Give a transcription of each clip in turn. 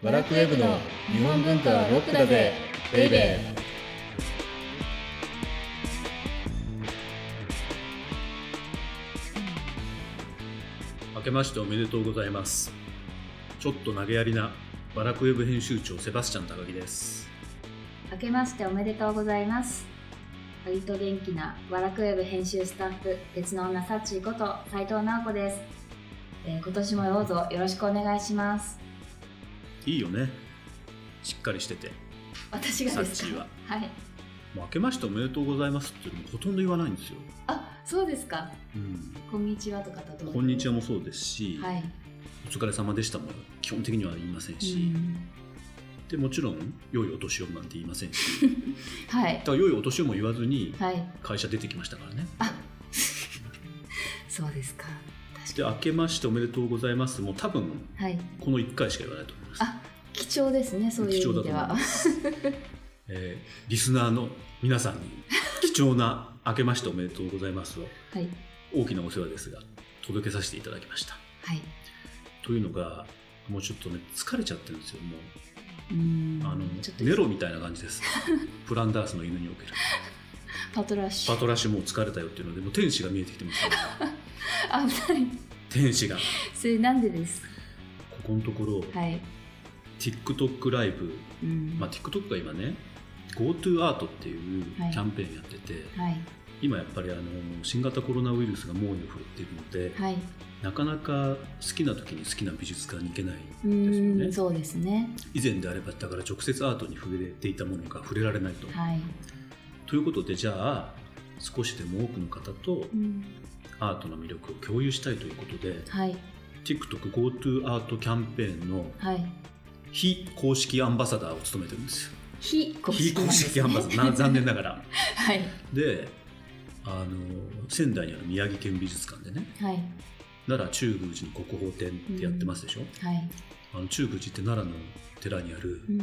バラクウェブの日本文化はロックだぜベイベー。明けましておめでとうございます。ちょっと投げやりなバラクウェブ編集長セバスチャン高木です。明けましておめでとうございます。割と元気なワラクウェブ編集スタッフ鉄の女サッチーこと斉藤直子です、えー今年もどうぞよろしくお願いしますいいよね。しっかりしてて。私がですか？は。はい。もう明けましておめでとうございますっていうのもほとんど言わないんですよ、あそうですか。うん、こんにちはとかとどう？こんにちはもそうですし、はい、お疲れ様でしたも基本的には言いませんうし、ん、でもちろん良いお年をなんて言いませんし。はい。だから良いお年をも言わずにはい。会社出てきましたからね。あ そうですかで明けましておめでとうございます。もう多分にはい。この1回しか言わないと思います。あ貴重ですねそういう意味では。えーリスナーの皆さんに貴重な「明けましておめでとうございます」をはい。大きなお世話ですが届けさせていただきました。はい。というのがもうちょっとね疲れちゃってるんですよもう。ーんうあのネロみたいな感じです。フランダースの犬における。パトラッシュ。パトラッシュもう疲れたよっていうのでもう天使が見えてきてますよ 危ない。天使が。こそれなんでです？このところ、はい。TikTok ライブ、うん。まあ、TikTok が今ね GoTo アートっていうキはい。ャンペーンやってて、はい。今やっぱりあの新型コロナウイルスが猛威を振るっているので、はい。なかなか好きな時に好きな美術館に行けないですよね。そうですね。以前であればだから直接アートに触れていたものが触れられないと。はい、ということでじゃあ少しでも多くの方とうん、アートの魅力を共有したいということではい。TikTokGoTo アートキャンペーンのはい。非公式アンバサダーを務めてるんです。よ。非公式非公式アンバサダー。な残念ながら。はい。であの仙台にある宮城県美術館でね。はい。奈良中宮寺の国宝展ってやってますでしょ、はい。あの中宮寺って奈良の寺にある、うん。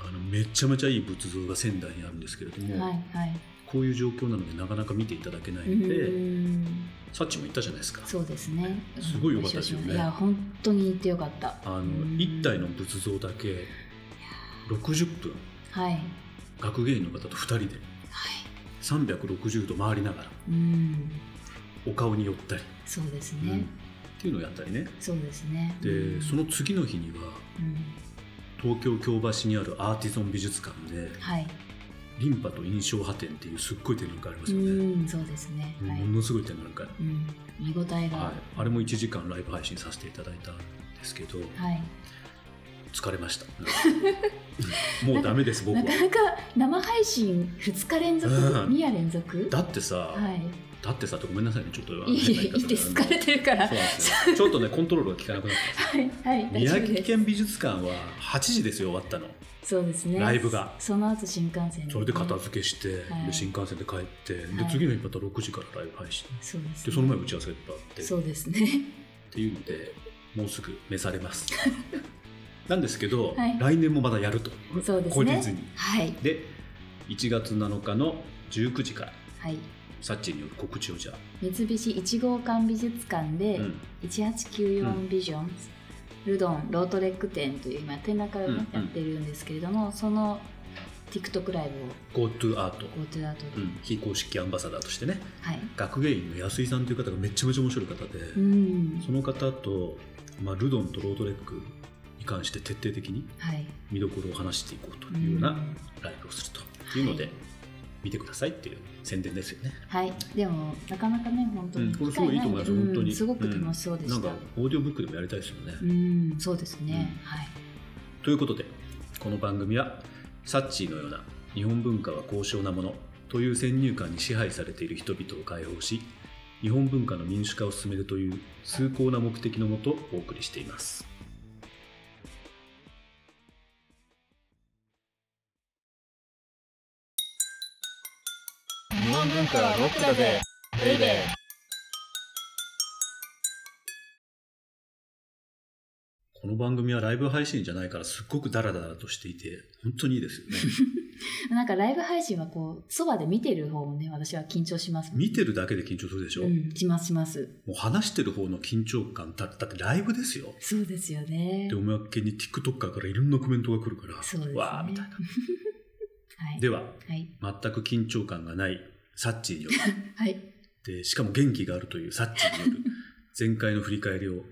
あのめちゃめちゃいい仏像が仙台にあるんですけれども、はいはいこういう状況なのでなかなか見ていただけないうので、さっちも言ったじゃないですか。そうですね。すごい良かったですよね。いや本当に行ってよかった。あのうん。1体の仏像だけ60分はいはい。学芸員の方と2人で360度回りながらうん。お顔に寄ったり、そうですうん。っね、ていうのをやったりね。そうですね。で、うん。その次の日にはうん。東京京橋にあるアーティゾン美術館ではいリンパと印象派展っていうすっごい展覧会ありますうよね、んそうですね。はい、ものすごい展覧会、うん、見応えが。はい、あれも1時間ライブ配信させていただいたんですけどはい。疲れました。うん。もうダメです僕は。なかなか生配信2日連続、うん。2夜連続？だってさ、はい。だってさってごめんなさいねちょっといいいいです疲れてるから。ちょっとねコントロールが効かなくなって はいはい大宮城県美術館は8時ですよ終わったのそうですね。ライブが。その後新幹線それで片付けして、はい。で新幹線で帰って、ではい。次の日また6時からライブ配信。そうです、ね、でその前打ち合わせがいっぱいあってそうですね。っていうのでもうすぐ召されます。なんですけど、はい。来年もまだやると。そうですね。に。はい。で1月7日の19時から。はい。サッチによる告知をじゃあ、三菱一号館美術館でうん。1894ビジョン、ルドンロートレック展という今展覧会を、やってるんですけれどもその TikTok ライブを。GoTo アート、GoTo アートで、うん、非公式アンバサダーとしてね。はい。学芸員の安井さんという方がめちゃめちゃ面白い方で、うん。その方と、まあ、ルドンとロートレックに関して徹底的にはい。見どころを話していこうというようなうん。ライブをするというので、はい見てくださいっていう宣伝ですよね。はいでもなかなかね本当にうん、これすごいいいと思います、うん本当に。すごく楽しそうでしたんなんか、オーディオブックでもやりたいですよね。うんそうですね、はいということで、この番組は、サッチーのような日本文化は高尚なものという先入観に支配されている人々を解放し、日本文化の民主化を進めるという崇高な目的のもとお送りしています。本文化はロックだぜベイベーこの番組はライブ配信じゃないからすっごくダラダラとしていて、本当にいいですよね。なんかライブ配信はこう、そばで見てる方もね、私は緊張しますもん。見てるだけで緊張するでしょ、うん、しますします。もう話してる方の緊張感だだってライブですよそうですよねで。おまけに TikToker からいろんなコメントが来るからそうですね。わーみたいな はい。でははい。全く緊張感がないサッチーによる。はい。でしかも元気があるというサッチーによる。前回の振り返りを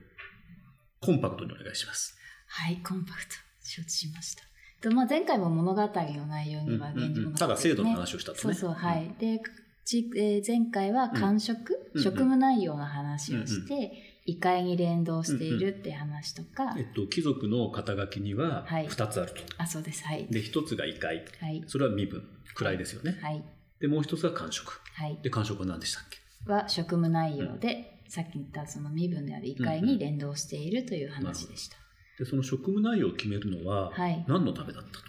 コンパクトにお願いします。はい、コンパクト。承知しました。とまあ、前回も物語の内容にはうんうんうん。現状ただ制度の話をしたとね。そうそう、はい。で、ちえー前回は間食、うん。職務内容の話をして、異界に連動しているって話とか、えっと、貴族の肩書きにははい。2つあると、あ、そうです。はい。で1つが異界。はい。それは身分。位ですよね、はい。でもう1つが官職はい。で官職は何でしたっけ？は職務内容で、さっき言ったその身分である異界に連動しているという話でした。でその職務内容を決めるのははい。何のためだったと、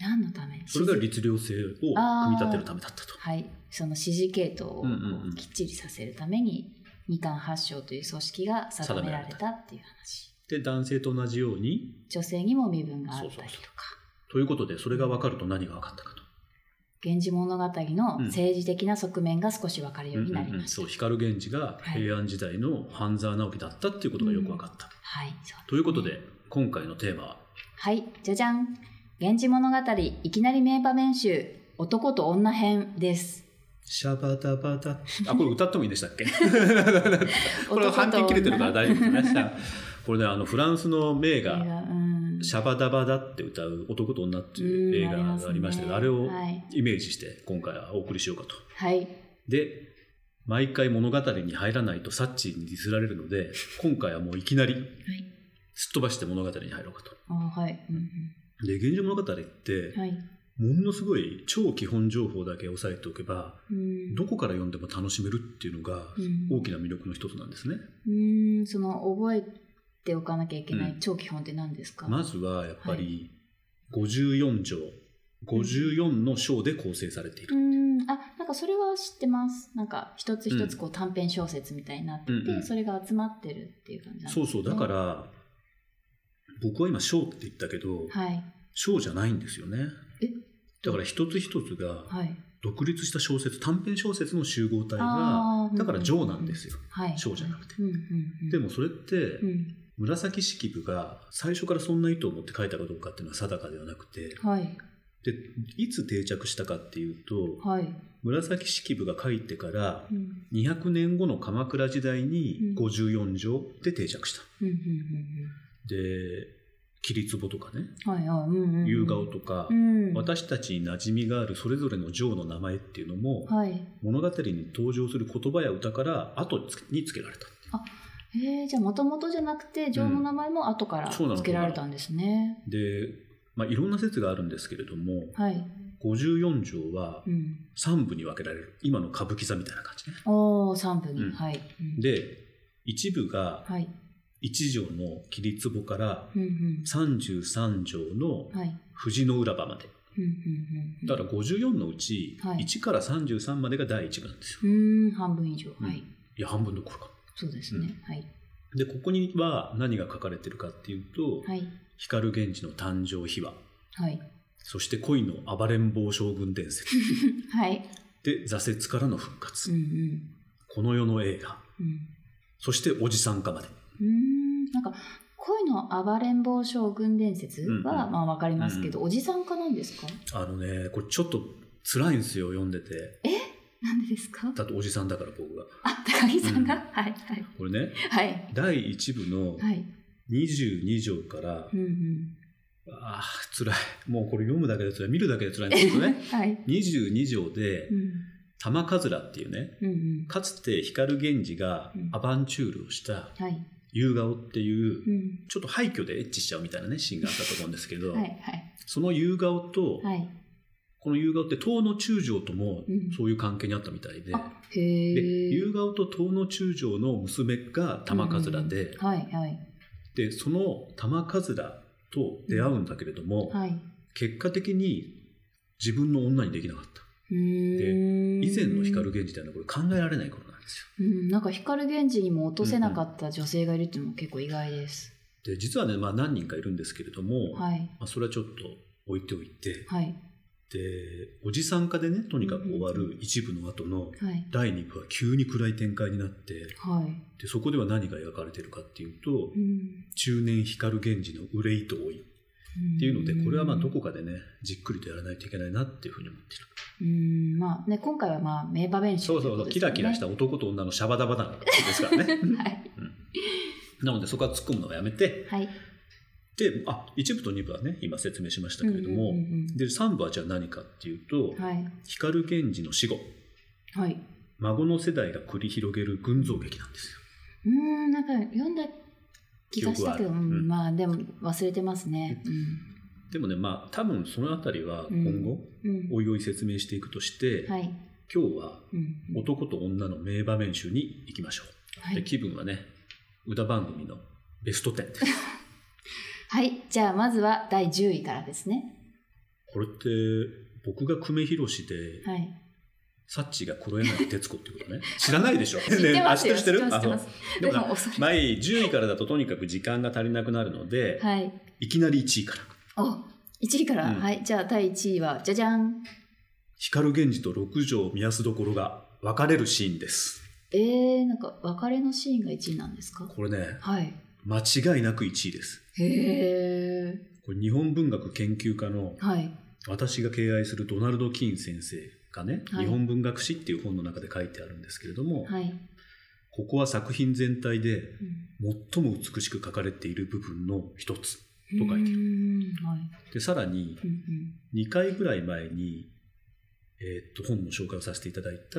何のため？それが律令制を組み立てるためだったと。はい、その指示系統をきっちりさせるために二冠発祥という組織が定められたっていう話。で男性と同じように女性にも身分があったりとか。そうそう。ということでそれが分かると何が分かったかと「源氏物語」の政治的な側面が少し分かるようになりうんうんうん。ました、そう光源氏が平安時代の半沢直樹だったっていうことがよく分かった、はいそうということで今回のテーマは？はいじゃじゃん「源氏物語いきなり名場面集男と女編」です。シャバダバダ。あこれ歌ってもいいんでしたっけ？これは半径切れてるから大丈夫ですね。これねあのフランスの名画シャバダバダって歌う男と女っていう映画がありましたけど、うんあれをはい。イメージして今回はお送りしようかと。はい。で、毎回物語に入らないとサッチーにディスられるので、今回はもういきなりはい。すっ飛ばして物語に入ろうかと。あはい。うんうん。で、源氏物語って、はい。ものすごい超基本情報だけ押さえておけば、うん。どこから読んでも楽しめるっていうのがうん。大きな魅力の一つなんですね。うーんその覚えておかなきゃいけないうん超基本って何ですか、まずはやっぱり54条、54の章で構成されていうる。あなんかそれは知ってます。なんか一つ一つこう短編小説みたいになってて、うんうん。それが集まってるっていう感じなんですねそうそう、だから、僕は今章って言ったけど、はい。章じゃないんですよね。え？だから一つ一つがはい。独立した小説、短編小説の集合体が、だから章なんですよ。はい。章じゃなくて。うんうんうん、でもそれって、うん紫式部が最初からそんな意図を持って書いたかどうかっていうのは定かではなくて、はい。で、いつ定着したかっていうと、はい、紫式部が書いてからうん。200年後の鎌倉時代にうん。54条で定着した。うんうんで、桐壺とかね、うんはいはいうんうんうん。夕顔とか、うん。私たちに馴染みがあるそれぞれの城の名前っていうのも、はい。物語に登場する言葉や歌から後につけられた。えー、じゃあもともとじゃなくて城の名前も後から付けられたんですね、で、まあ、いろんな説があるんですけれども、はい、54条はうん、3部に分けられる。今の歌舞伎座みたいな感じね。おお三部に、うん。はい、うん。で、一部がはい。1条の桐壺からうんうん。33条のはい。藤の浦場まで。うんうんうん。だから54のうちはい。1から33までが第1部なんですよ。うーん半分以上、うん。はい。いや、半分どころか。そうですね、はい。で、ここには何が書かれてるかっていうと、はい。光源氏の誕生秘話、はい。そして恋の暴れん坊将軍伝説、はい。で、挫折からの復活、うんうん。この世の映画、うん。そしておじさん化まで。うーん。なんか恋の暴れん坊将軍伝説は、うんうん。まあわかりますけど、うおじさんかなんですか？あのね、これちょっと辛いんですよ、読んでて。なんでですか？だっておじさんだから僕が。あ高木さんが、うん。はいはい。これね、はい。第1部のはい。22条から、うんうん。ああ、辛い。もうこれ読むだけで辛い。見るだけで辛いんですけどね。はい。22条でう、ん。玉かずらっていうね、うんうん。かつて光源氏がうん。アバンチュールをしたはい。夕顔っていう、うん。ちょっと廃墟でエッチしちゃうみたいなね、シーンがあったと思うんですけど、はいはい。その夕顔と、はいこの夕顔って東の中将ともうんそういう関係にあったみたいで、あへでえ夕顔と東の中将の娘が玉かずらで、はいはいでその玉かずらと出会うんだけれども、はい結果的に自分の女にできなかった。うーん以前の光源氏っていうのはこれ考えられないことなんですよ。うん、なんか光源氏にも落とせなかった女性がいるっていうのも結構意外です。で実はね、まあ、何人かいるんですけれども、はい。まあ、それはちょっと置いておいて、はい。で、おじさん化でね、とにかく終わる一部の後のはい。第2部は急に暗い展開になって、はい。でそこでは何が描かれてるかっていうと、うん。中年光源氏の憂いと老いっていうので、これはまあどこかでね、じっくりとやらないといけないなっていうふうに思ってる。うん、まあね、今回はまあ名場面集そうそうそう、キラキラした男と女のシャバダバなですからね。はい。なのでそこは突っ込むのはやめて、はい。で、あ、1部と2部はね、今説明しましたけれども、うんうんうんうんで、3部はじゃあ何かっていうと、はい。光源氏の死後、はい。孫の世代が繰り広げる群像劇なんですよ。うーん、なんか読んだ気がしたけど、うんうんまあでも忘れてますね。でもね、まあ、多分そのあたりは今後、うん。うん。おいおい説明していくとして、はい。今日はうん。男と女の名場面集に行きましょう。ではい。気分はね、歌番組のベスト10です。はい。じゃあまずは第10位からですね。これって、僕が久米宏で、はい。サッチが黒柳徹子っていうことね。知らないでしょ 知ってますよ。知ってる知ってます。でも前10位からだととにかく時間が足りなくなるので、はい。い、きなり1位から。お、1位から、うんはい。じゃあ第1位は、じゃじゃん。光源氏と六条宮須所が別れるシーンです。えー、なんか別れのシーンが1位なんですか？これね、はい。間違いなく1位です。へー。これ日本文学研究家のはい。私が敬愛するドナルド・キーン先生がね、はい日本文学史っていう本の中で書いてあるんですけれども、はい。ここは作品全体でうん最も美しく書かれている部分の一つ。と書いてるはい。で、さらにうんうん2回ぐらい前に、えーっと、本の紹介をさせていただいた、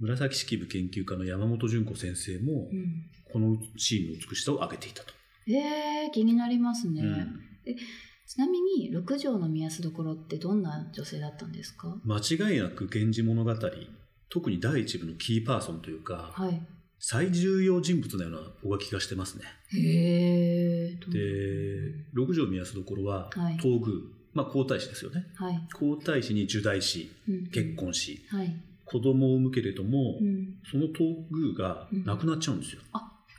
紫式部研究家の山本純子先生も、うんこのシーンの美しさを挙げていたと。えー、気になりますね。うんちなみに六条の宮須所ってどんな女性だったんですか？間違いなく源氏物語、特に第一部のキーパーソンというか、はい。最重要人物のような僕は気がしてますね。へえ。で、六条宮須所ははい東宮、まあ皇太子ですよね。はい。皇太子に入代し、うん結。婚し、はい。子供を産むけれども、うん。その東宮が亡くなっちゃうんですよ。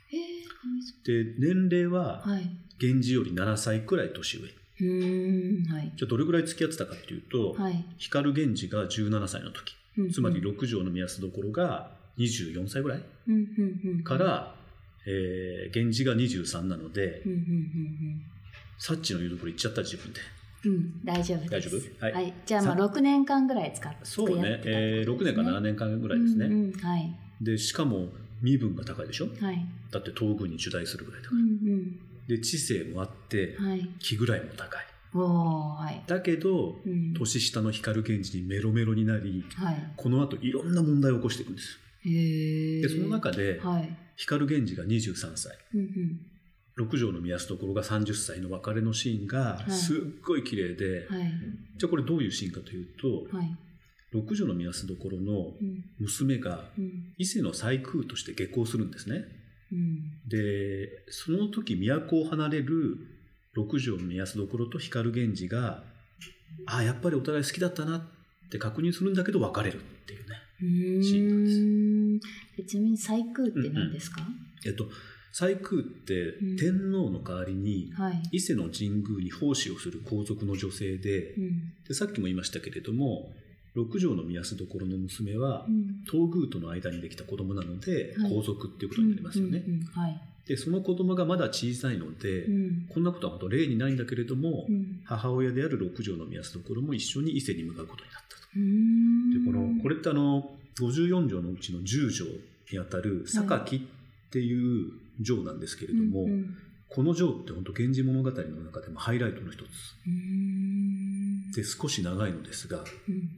へえ。で、年齢ははい。源氏より7歳くらい年上。うーん。はい。じゃあどれぐらい付き合ってたかっていうと、はい。光源氏が17歳の時、うんつまり六条の宮須所が24歳ぐらいうんうんうん。から、えー、源氏が23なので、うんうんうんサッチの言うところ言っちゃった自分で。うん。うん。大丈夫です。大丈夫？はいじゃあまあさ6年間ぐらい使ってそうね、えー、6年か7年間ぐらいですね。うんうんはい。で、しかも身分が高いでしょ？はい。だって東宮に受代するぐらいだかうんら。で、知性もあってう、ん。はい。気ぐらいも高い。おー、はい。だけど、うん。年下の光源氏にメロメロになり、はい。この後いろんな問題を起こしていくんです。で、その中で、はい。光源氏が23歳、うんうん。六条の宮須所が30歳の別れのシーンがいすっごい綺麗で、はい。じゃあこれどういうシーンかというと、はい。六条の宮須所のうん。娘がうん。伊勢の最空として下校するんですね。うん。で、その時都を離れる六条の宮須所と光源氏が、ああ、やっぱりお互い好きだったなって確認するんだけど別れるっていうね。うーんシーンえちなみに最空って何ですか、えっと、最空ってうん天皇の代わりにはい。伊勢の神宮に奉仕をする皇族の女性でうん。でさっきも言いましたけれども六条の宮須所の娘はうん。東宮との間にできた子供なのではい皇族っていうことになりますよね。でその子供がまだ小さいので、うん。こんなことは本当例にないんだけれども、うん。母親である六条の宮須所も一緒に伊勢に向かうことになったと。でこのこれってあの54条のうちの10条にあたる榊っていう条なんですけれども、うんうん。この条って本当源氏物語の中でもハイライトの一つ。で少し長いのですがうん。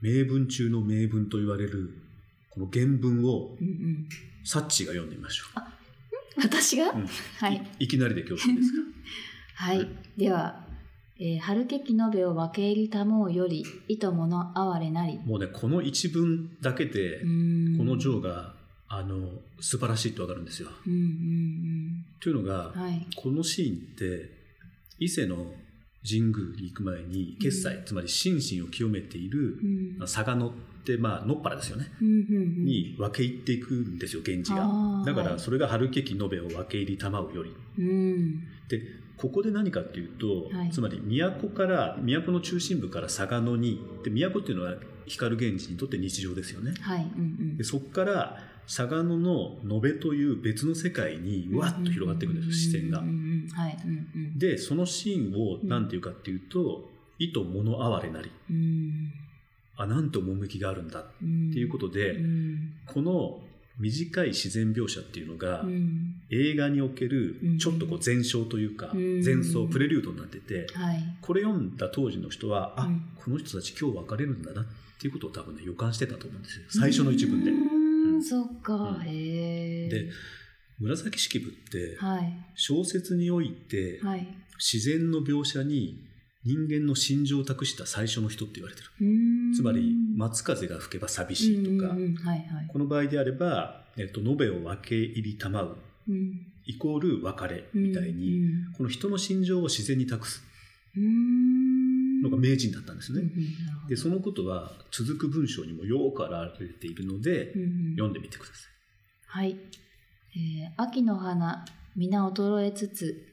名文中の名文と言われるこの原文をうんうんサッチが読んでみましょ私が、う、うん。はい。いいきなりで恐縮ですが はい。では、えー、春けき延べを分け入りたもうより、いともの哀れなり。もうねこの一文だけでこの条があの素晴らしいってわかるんですよ。うんうんというのが、うん。はい。このシーンって伊勢の神宮に行く前に決済、つまり心身を清めている、うん。佐賀野って、まあ、野っ原ですよね。うんうんうん。に分け入っていくんですよ、源氏が。だかはい。らそれが春家期延べを分け入り賜うより。うん。で、ここで何かっていうと、はい。つまり都から、都の中心部から嵯峨野に、で、都っていうのは光源氏にとって日常ですよね。はいうんでそこから嵯峨野の延べという別の世界にうんわっと広がっていくんですよ、視線がうん。うん。うんはいうんうん。で、そのシーンをうん何て言うかっていうと、意図物哀れなり、うんあ、なんと趣があるんだっうんていうことで、うん。この短い自然描写っていうのが、うん。映画におけるうん。ちょっとこう前奏というか、うん。前奏、プレリュードになってて、はい。これ読んだ当時の人は、あ、うん。この人たち今日別れるんだなっていうことを多分ね、予感してたと思うんですよ。最初の一文で。う。ーん。そっか。うん。へえで、紫式部って、はい。小説において、はい。自然の描写に人間の心情を託した最初の人って言われてる。つまり、松風が吹けば寂しいとか、はいはい。この場合であれば、えっと、延べを分け入り賜う、うん。イコール別れみたいに、うんこの人の心情を自然に託す。のが名人だったんですね。で、そのことは続く文章にもよく表れているので、読んでみてくださはい、えー秋の花皆衰えつつ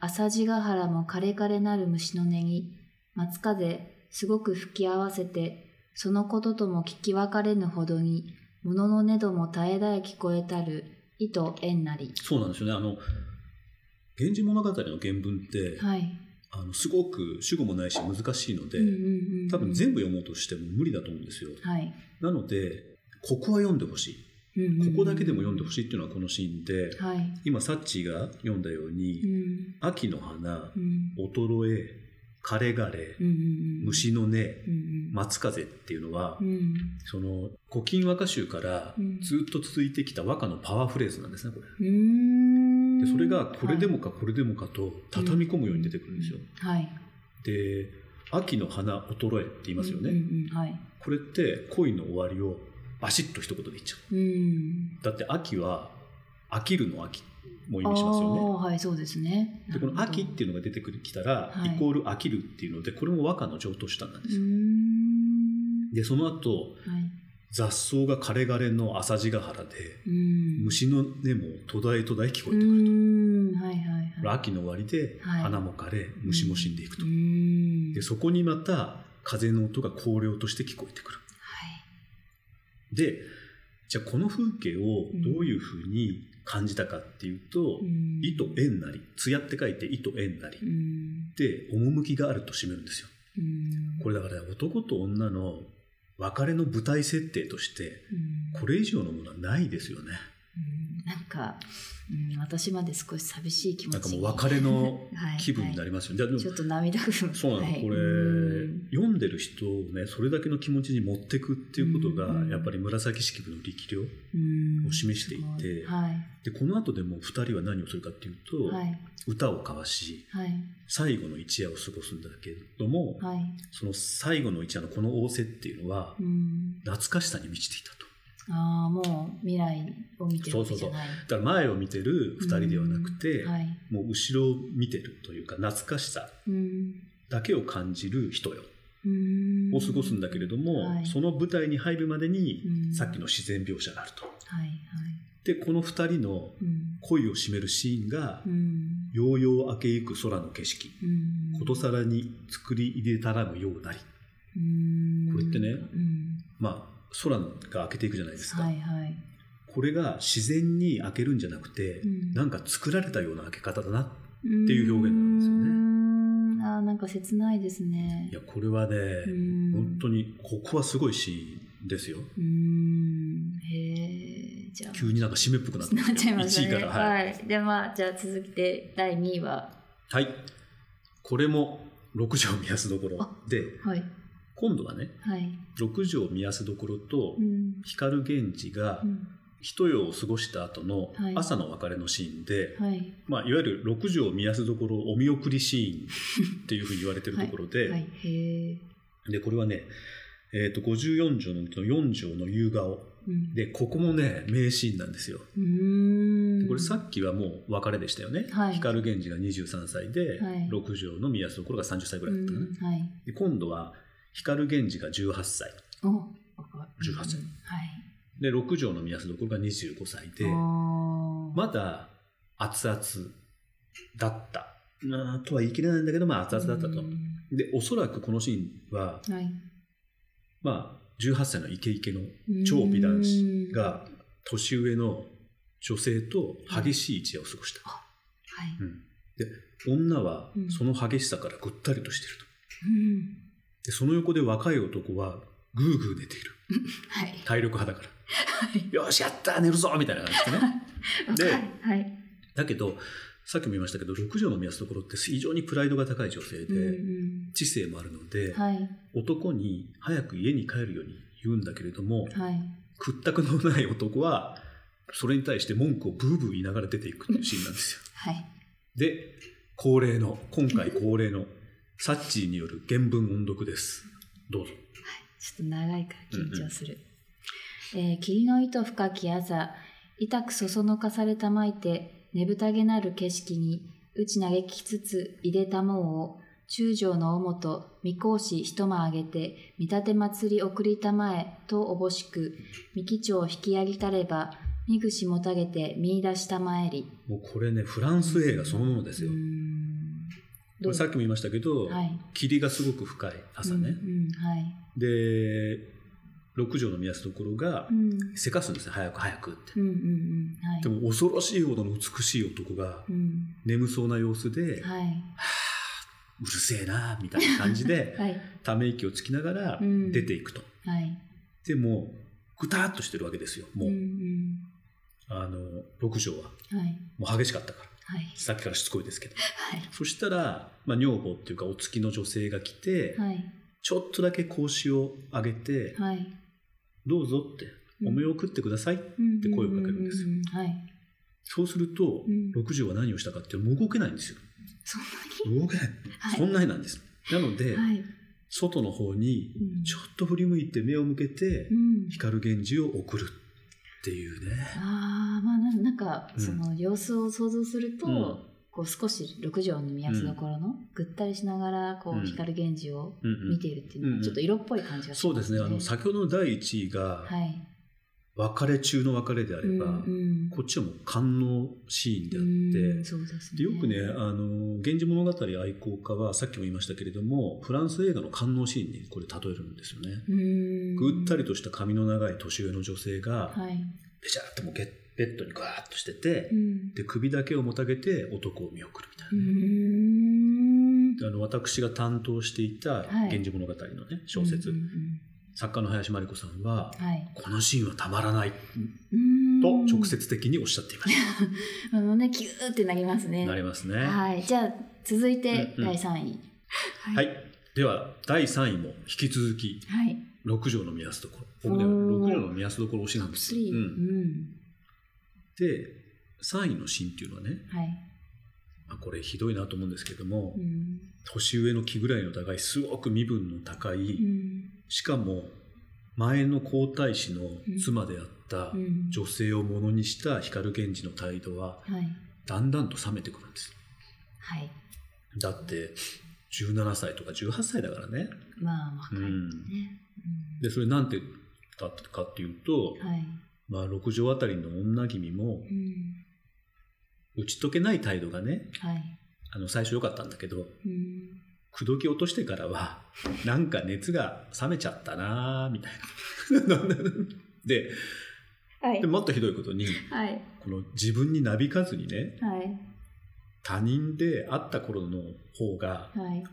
朝地ヶ原も枯れ枯れなる虫の音に松風すごく吹き合わせてそのこととも聞き分かれぬほどに物の音ども絶え絶え聞こえたる意と縁なりい。そうなんですよね。あの、源氏物語の原文って、はい、あのすごく主語もないし難しいので、多分全部読もうとしても無理だと思うんですよ。はい、なので、ここは読んでほしい。ここだけでも読んでほしいっていうのはこのシーンで、はい、今、サッチーが読んだように、うん。秋の花う、ん。衰え、枯れ枯れうん虫の音、松風っていうのはう、ん。その古今和歌集からうん。ずっと続いてきた和歌のパワーフレーズなんですね、これ。でそれがこれでもかこれでもかと畳み込むように出てくるんですよ。はい。で、秋の花衰えって言いますよね。はい。これって恋の終わりをバシッと一言で言っちゃうんう。だって秋は飽きるの秋も意味しますよね。はい、そうですね。でこの秋っていうのが出てきたら、はいイコール飽きるっていうのでこれも和歌の上等手段なんですよ。ん。でその後はい。雑草が枯れ枯れの朝地ヶ原でうん。虫の音も途絶え途絶え聞こうえてくるーん。はいはいはい。秋の終わりではい花も枯れ虫も死んでいくと。でそこにまた風の音が荒涼として聞こえてくるはい。でじゃあこの風景をどういうふうに感じたかっていうとうん「意と縁なり」「艶」って書いて「意と縁なり」うん。で趣があると締めるんですよ。うん。これだから男と女の別れの舞台設定としてうん。これ以上のものはないですよね。うん。なんか、うん、私まで少し寂しい気持ちなんかもうに別れの はい気分になりますよね、じゃあでもちょっと涙ぐむ。そうなの、はいこれ、うん読んでる人をねそれだけの気持ちに持ってくっていうことが、うんやっぱり紫式部の力量うんを示していてはい。でこの後でも2人は何をするかっていうと、はい。歌を交わしはい。最後の一夜を過ごすんだけれども、はい。その最後の一夜のこの仰せっていうのはうん。懐かしさに満ちていたとああ、もう未来を見てるわけじゃない。だから前を見てる2人ではなくて、うんはい。もう後ろを見てるというか懐かしさうん。だけを感じる人ようんを過ごすんだけれども、はいその舞台に入るまでにうんさっきの自然描写があると。はいはい。でこの2人のうん。恋を占めるシーンがうん。ようよう明けゆく空の景色うん。ことさらに作り入れたらむようなりうん。これってねうん。まあ空が明けていくじゃないですか、はいはい。これが自然に明けるんじゃなくて、うんなんか作られたような明け方だなっていう表現なんですよねね。ああ、なんか切ないですねい。やこれはね、うん本当にここはすごいシーンですようーん。へえ。じゃあ。急になんか締めっぽくなってなっちゃいましたね。1位からはい、はい。で、まあ、じゃあ続いて第2位は。はい、これも六条見やすどころではい。今度はねはい。六条見やすどころとうん。光源氏がうん一夜を過ごした後のはい朝の別れのシーンで、はい。まあ、いわゆる六条見やすどころお見送りシーンっていうふうに言われてるところで,、はい。でこれはね、えー、と54条のうちの4条の夕顔うん。でここもね名シーンなんですよこれさっきはもう別れでしたよね、はい光源氏が23歳で、はい六条の宮安の頃が30歳ぐらいだったかな。で今度は光源氏が18歳。お18歳。はい。で六条の宮洲所が25歳でまだ熱々だった。なあとは言い切れないんだけど、まあ、熱々だったと。うん。でおそらくこのシーンは、はい。まあ、18歳のイケイケの超美男子が年上の女性と激しい一夜を過ごした、はい。うん、で女はうん。その激しさからぐったりとしていると。うんでその横で若い男はぐーぐー寝ている はい。体力派だからよしやった寝るぞみたいな感じでね ではい。はい。だけどさっきも言いましたけど六条の宮洲所って非常にプライドが高い女性で、うん知性もあるので、うんはい。男に早く家に帰るように言うんだけれども、はい。屈託のない男はそれに対して文句をブーブー言いながら出ていくっていうシーンなんですよ。はい。で恒例の今回恒例のサッチーによる原文音読です。どうぞ。ちょっと長いから緊張する。えー霧の糸深き朝、痛くそそのかされたまいて、ねぶたげなる景色に、打ち嘆きつつ、いでたもを、中将のおもと、未講師一間あげて、見立て祭り送りたまえ、とおぼしく、三木町引きやりたれば、みぐしもたげて見出したまえり。もうこれねフランス映画そのものですよ。うーんさっきも言いましたけど、はい。霧がすごく深い朝ね。うんうんはい。で六条の宮洲所がうん。せかすんですよ早く早くって。うんうんうん。はい。でも恐ろしいほどの美しい男がうん。眠そうな様子で、はい。うるせえなみたいな感じで はい。ため息をつきながらうん出ていくと。はい。でもぐたっとしてるわけですよもう、んうんあの六条ははい。もう激しかったからはい。さっきからしつこいですけどはい。そしたら、まあ、女房っていうかお付きの女性が来て、はい。ちょっとだけ格子を上げて、はい。どうぞってお目を送ってください、って声をかけるんですよはい。そうすると、うん六条は何をしたかっていうともう動けないんですよそんな動けない、はいそんなになんですなので、にはい。外の方にうんちょっと振り向いて目を向けて、うん。光源氏を送るっていうね。ああ、まあな、なんか、うん。その様子を想像すると、うん。こう少し六条の宮津どころの、ぐったりしながら、こうん。う、光源氏をうんうん。見ているっていうのは、うんうん。ちょっと色っぽい感じがしそうまですね。あの先ほどの第一位がはい。別れ中の別れであれば、うんうんこっちはもう官能シーンであって、うんそうですね。でよくねあの「源氏物語」愛好家はさっきも言いましたけれどもフランス映画の官能シーンにこれ例えるんですよね。うん。ぐったりとした髪の長い年上の女性がはい。ペチャってもうゲッベッドにガーッとしてて、うん。で首だけをもたげて男を見送るみたいなうね、あの私が担当していた「はい源氏物語」のね小説、うんうん作家の林真理子さんはうんはい。このシーンはたまらないうんと直接的におっしゃっていまし あのね、キューってなりますね。た。なりますね。はい。じゃあ、続いてうんうん第3位。はい、では第3位も引き続きはい。六条の宮洲所僕ねおー六条の宮洲所推しなんですよ、3。う、うんん。で3位のシーンっていうのはねはい。まあこれひどいなと思うんですけども、うん。年上の気ぐらいの高いすごく身分の高い、うん。しかも前の皇太子の妻であったうん女性をものにした光源氏の態度ははい。だんだんと冷めてくるんですはい。だって17歳とか18歳だからねまあ、若いね。うんうんでそれなんてだったかっていうと、はい。まあ、六条あたりの女君もうん。打ち解けない態度がねはい。あの最初良かったんだけどうん。口説き落としてからは なんか熱が冷めちゃったなーみたいな ではいで。もっとひどいことにはい。この自分になびかずにねはい。他人で会った頃の方がはい。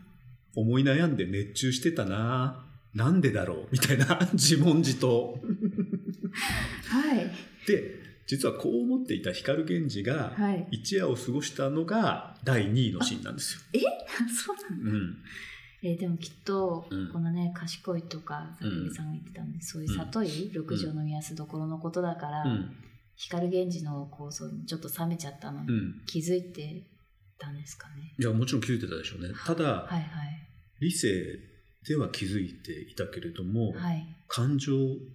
思い悩んで熱中してたななんでだろうみたいな自問自答 はい。で実はこう思っていた光源氏がはい。一夜を過ごしたのが第2位のシーンなんですよ。そうなのうん。えーでもきっと、うん。このね賢いとかさうん。きさんが言ってたんで、そういう里い、六条の宮洲どころのことだから、うん。光源氏のこうそうちょっと冷めちゃったのに、うん。気づいてたんですかね。いやもちろん気づいてたでしょうね。ただ、はいはい。理性では気づいていたけれども、はい。感情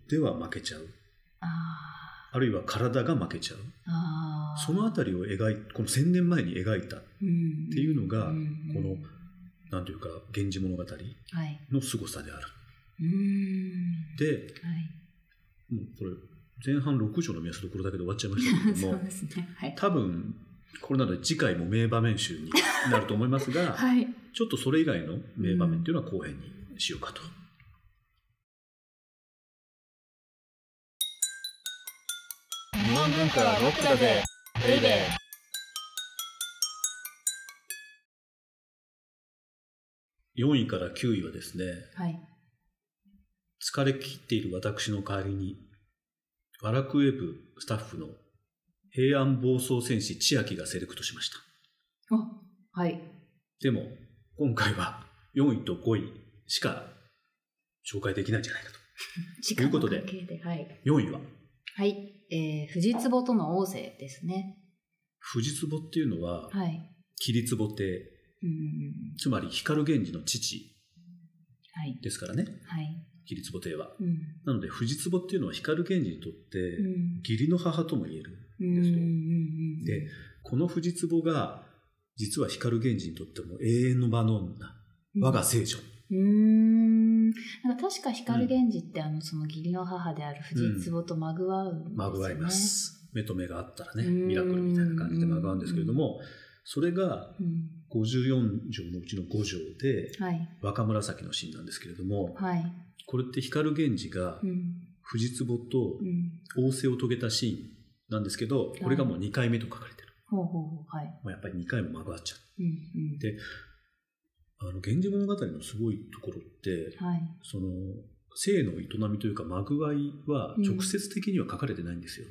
では負けちゃう。ああるいは体が負けちゃう。ーあー。そのあたりを描いこの1000年前に描いたっうんていうのが、うんこのなんというか「源氏物語」はい。の凄さである。で、はい。もうこれ、前半6条の目安どころだけで終わっちゃいましたけども で、すね。はい。多分、これなので次回も名場面集になると思いますが、はい。ちょっとそれ以外の名場面っていうのは後編にしようかと。日本文化はロックだぜベイベー4位から9位はですね、はい。疲れ切っている私の代わりに、ワラクウェブスタッフの平安暴走戦士千秋がセレクトしました。あ、はい。でも、今回は4位と5位しか紹介できないんじゃないかと。いうことで間の関係ではい。4位は、はい。えー、藤壺との王政ですね。藤壺っていうのは、はい。桐壺亭、うんうんうん。つまり光源氏の父はい。ですからね、はい。桐壺亭は。うん。なので、藤壺っていうのは光源氏にとって、うん。義理の母とも言える。うんうんうんうん。で、この藤壺が、実は光源氏にとっても永遠の場の女、我が聖女。うーん。なんか確か光源氏って、あの、その義理の母である藤壺とまぐわうん。まぐわいます。目と目があったらね、うんミラクルみたいな感じでまぐわうんですけれども、それがうん。54条のうちの5条で、はい。若紫のシーンなんですけれども、はい。これって光源氏がうん。藤壺とうん。仰せを遂げたシーンなんですけど、これがもう2回目と書かれてる。ほうほうほう。はい。まあ、やっぱり2回もまぐわっちゃう。うんうん。であの、源氏物語のすごいところって、はい。その、性の営みというか、まぐわいはうん直接的には書かれてないんですよ。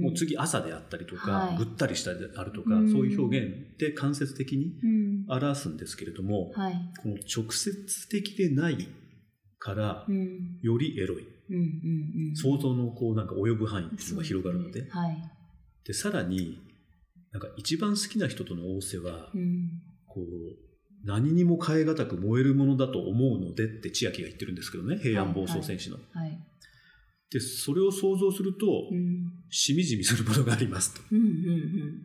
もう次朝であったりとか、はいぐったりしたであるとか、うんそういう表現で間接的にうん。表すんですけれども、はい。この直接的でないからう、ん。よりエロい。想像のこうなんか及ぶ範囲っていうのが広がるので、はい。で、さらに、なんか一番好きな人との仰せはう、ん。こう、何にも変え難く燃えるものだと思うのでって千秋が言ってるんですけどね、平安暴走戦士の。はい。で、それを想像すると、うん。しみじみするものがありますと。うんうんうん。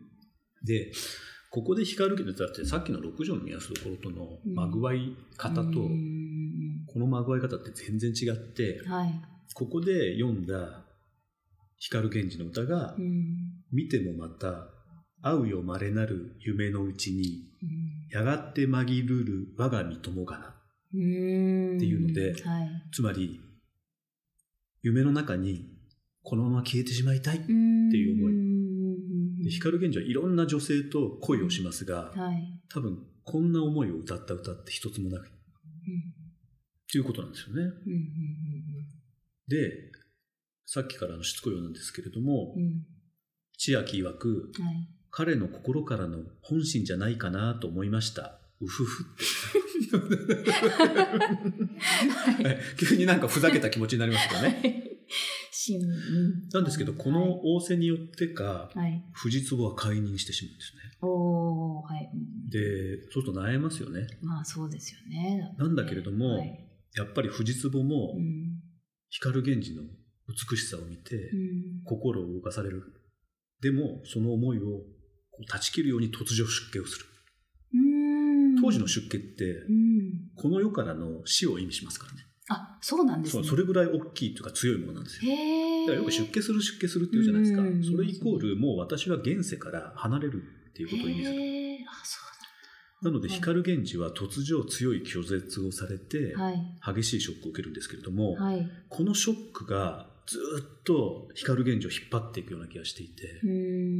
で、ここで光るけど、だってさっきの6条の目安どころとのうんまぐわい方と、うんうんこのまぐわい方って全然違ってうん。、はい。ここで読んだ光源氏の歌がう、ん。見てもまた、会うよ稀なる夢のうちに、うんやがて紛るる我が身友がな。っていうのではい。つまり、夢の中にこのまま消えてしまいたい。っていう思いいで光源氏はいろんな女性と恋をしますが、はい。多分こんな思いを歌った歌って一つもない。うんっていうことなんですよね。うんうんで、さっきからのしつこいようなんですけれどもうんう、ん千秋曰く、はい。彼の心からの本心じゃないかなと思いました。うふふって。はい急になんかふざけた気持ちになりますよね。しん、うんなんですけど、この仰せによってか、はい。壺は解任してしまうんですね。おー、はい。うんで、そうすると悩みますよね。まあそうですよね。なんだけれどもはいやっぱり藤壺もうん光源氏の美しさを見てうん心を動かされる。でも、その思いを断ち切るように突如出家をする。うん当時の出家ってう、んこの世からの死を意味しますからね。あ、そうなんですね。それぐらい大きいというか強いものなんですよ。だからよく出家する出家するっていうじゃないですかうん。それイコールもう私は現世から離れるっていうことを意味する。あ、そなのではい光源氏は突如強い拒絶をされて。激しいショックを受けるんですけれども、はい。このショックがずっと光源氏を引っ張っていくような気がしていて、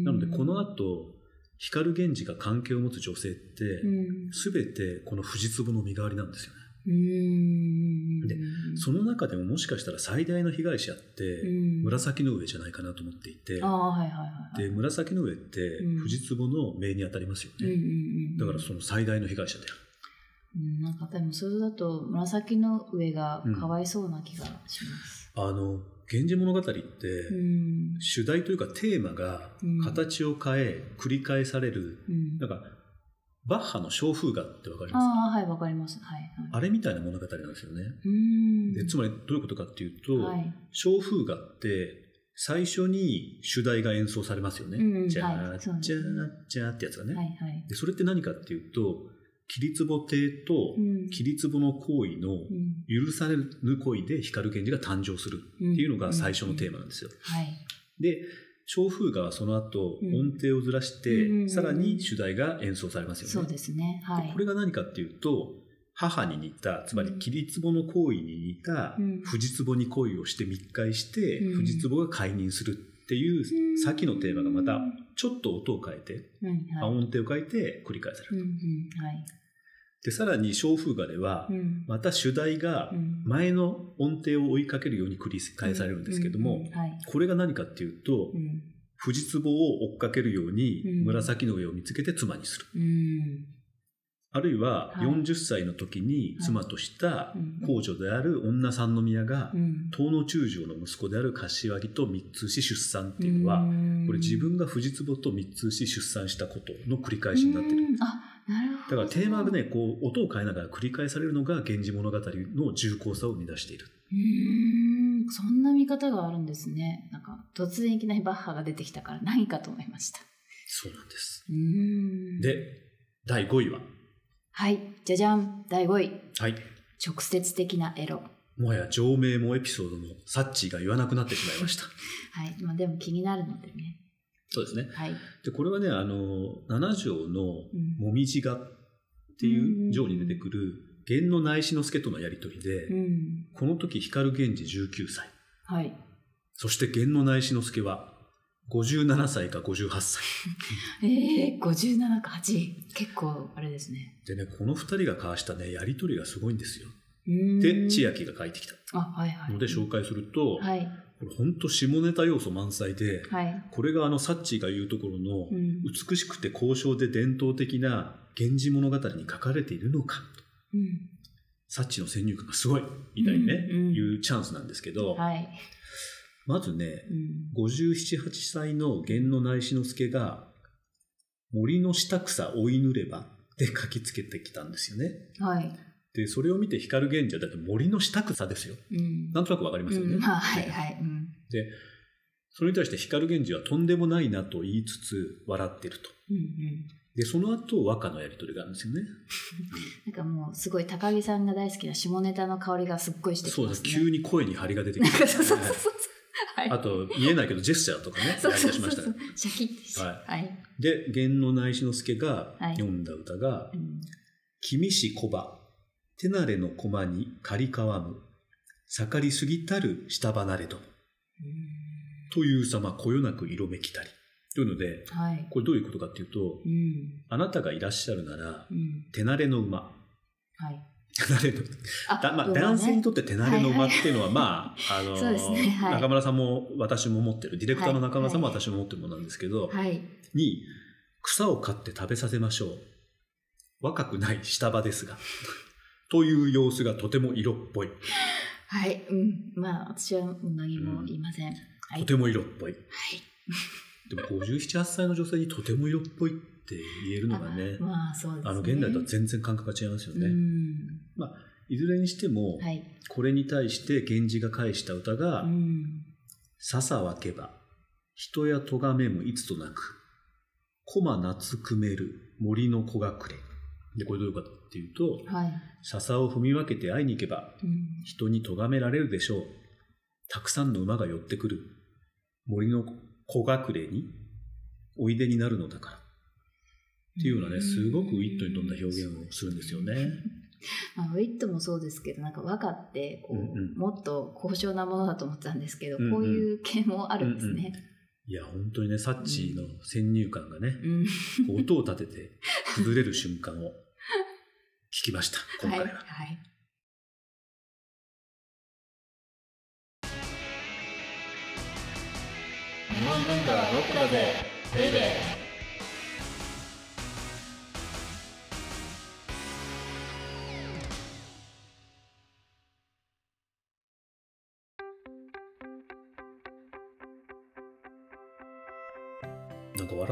ななのでこの後、光源氏が関係を持つ女性って、うんすべてこの藤壺の身代わりなんですよね。うんでその中でももしかしたら最大の被害者って、うん紫の上じゃないかなと思っていて、ああ、はいはいはいはい。で、紫の上ってうん藤壺の命に当たりますようんうんね。うん、だからその最大の被害者である。うん、なんかでもそれだと紫の上がかわいそうな気がします。あの、源氏物語って、うん。主題というかテーマがうん形を変え、繰り返される、うんなんか、バッハの小風画ってわかりますか？ああ、はい、わかります。はい、はい。あれみたいな物語なんですよね。うん。でつまりどういうことかっていうと、はい。小風画って最初に主題が演奏されますよね。うんじゃはいー、じゃー、じゃーってやつがね、はい、はい。で。それって何かっていうと、桐壺亭とうん桐壺の行為のうん許されぬ恋で光源氏が誕生するっていうのが最初のテーマなんですよ。はい。で小風画はその後うん音程をずらして、うんさらに主題が演奏されますよね。そうですね。はい。これが何かっていうと母に似たつまり桐壺の行為に似たうん藤壺に恋をして密会して、うん藤壺が解任するっていう、うんさっきのテーマがまたちょっと音を変えて。音程を変えて繰り返される。うんうんはい。でさらに小風画では、うんまた主題がうん前の音程を追いかけるように繰り返されるんですけども。これが何かっていうと、うん藤壺を追っかけるようにうん紫の上を見つけて妻にする。うんあるいははい40歳の時に妻としたうん皇女である女三宮がうん東の中将の息子である柏木と三つ牛出産っていうのは、これ自分が藤壺と三つ牛出産したことの繰り返しになってる。だからテーマがね、こう音を変えながら繰り返されるのが源氏物語の重厚さを生み出している。うーん、そんな見方があるんですね。なんか、突然いきなりバッハが出てきたから何かと思いました。そうなんです。で、第5位は、はい、じゃじゃん、第5位。はい。直接的なエロ。もはや上名もエピソードのサッチーが言わなくなってしまいました。はい、まあでも気になるのでね。そうですね。はい。で、これはね、あの、七条のうんもみじがっていう条に出てくる源の内志之助とのやりとりで、うん。この時光源氏19歳、はい。そして源の内志之助は57歳か58歳。ええー、57か8。結構、あれですね。でね、この二人が交わしたね、やりとりがすごいんですよ。で、千秋が書いてきたあ、はいはい。ので紹介すると、はい。これ本当下ネタ要素満載で、はい。これがあのサッチーが言うところのうん。美しくて高尚で伝統的な源氏物語に書かれているのかうん。サッチの先入観がすごいみたいにね、うんうんいうチャンスなんですけど、はい。まずねうん。57、8歳の源の内志之助が森の下草追いぬればで書きつけてきたんですよね。はい。で、それを見て光源氏はだって森の下草ですよ。うん。なんとなくわかりますよね。うん、まあ、はいはい。うん。で、それに対して光源氏はとんでもないなと言いつつ笑ってると。うんうん。で、その後和歌のやり取りがあるんですよね。なんかもう、すごい高木さんが大好きな下ネタの香りがすっごいしてきそうです。ますね。急に声に張りが出てきて。そうそうそうそう。はい。あと、言えないけど、ジェスチャーとかね、そうそうそう。シャキッてして。ははい。で、源の内志之助がはい読んだ歌が、うん。君し小葉、手慣れの駒に刈りかわむ、盛りすぎたる下離れど、という様、こよなく色めきたり。というので、はい。これどういうことかっていうと、うん。あなたがいらっしゃるならう、ん。手慣れの馬。はい。だまあ、男性にとって手慣れの馬っていうのは、まあ、あの中村さんも私も持ってる、ディレクターの中村さんもはい私も持ってるものなんですけど、はい。に、草を刈って食べさせましょう。若くない下場ですが。という様子がとても色っぽい。はい。うん。まあ、私は何も言いません。はい。とても色っぽい。はい。でも57、8歳の女性にとても色っぽいって言えるのがね、まあ、そうですね。あの、現代とは全然感覚が違いますよね。うん。いずれにしても、はい。これに対して源氏が返した歌が、うん。笹分けば、人や咎めむいつとなく、駒夏くめる森の子隠れ。で、これどういうことかっていうと、はい。笹を踏み分けて会いに行けば、うん。人に咎められるでしょう。たくさんの馬が寄ってくる。森の子隠れにおいでになるのだから。っていうようなね、すごくウィットに富んだ表現をするんですよね。まあ、ウィットもそうですけど、なんか和歌ってこう、うんうんもっと高尚なものだと思ってたんですけど、うんうんこういう系もあるんですね。いや、本当にね、サッチーの先入観がね、うん。音を立てて崩れる瞬間を聞きました、今 はい。回は。はい。日本文化はロックだぜベイベー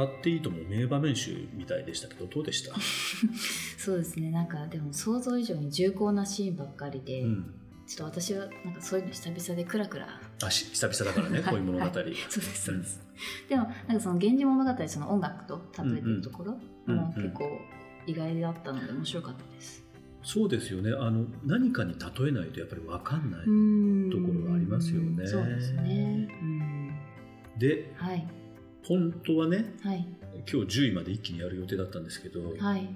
笑っていいとも名場面集みたいでしたけど、どうでした？そうですね。なんかでも想像以上に重厚なシーンばっかりで、うん。ちょっと私はなんかそういうの久々でクラクラ。あ、し久々だからね、こういう物語。はいそうですそうです。でもなんかその源氏物語その音楽と例えてるところうんもうん結構意外だったので面白かったです。そうですよねあの何かに例えないとやっぱり分かんない、んところはありますよねそうですね。うんではい本当はねはい今日10位まで一気にやる予定だったんですけど、はい。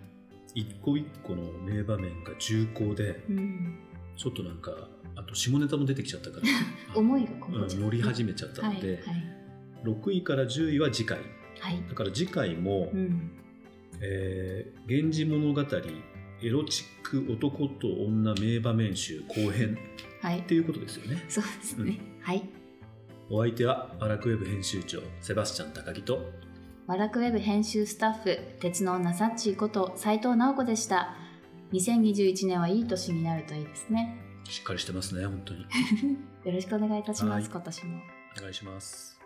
一個一個の名場面が重厚でうん、ちょっとなんかあと下ネタも出てきちゃったから 思いがこうう乗り始めちゃったので、はい6位から10位は次回はいはい。だから次回も、うんえー源氏物語エロチック男と女名場面集後編はいっ。ていうことですよねそうですね。はい。お相手はバラクウェブ編集長セバスチャン高木とワラクウェブ編集スタッフ鉄の女サッチーこと斉藤直子でした。2021年はいい年になるといいですね。しっかりしてますね本当に よろしくお願いいたします、はい今年も。お願いします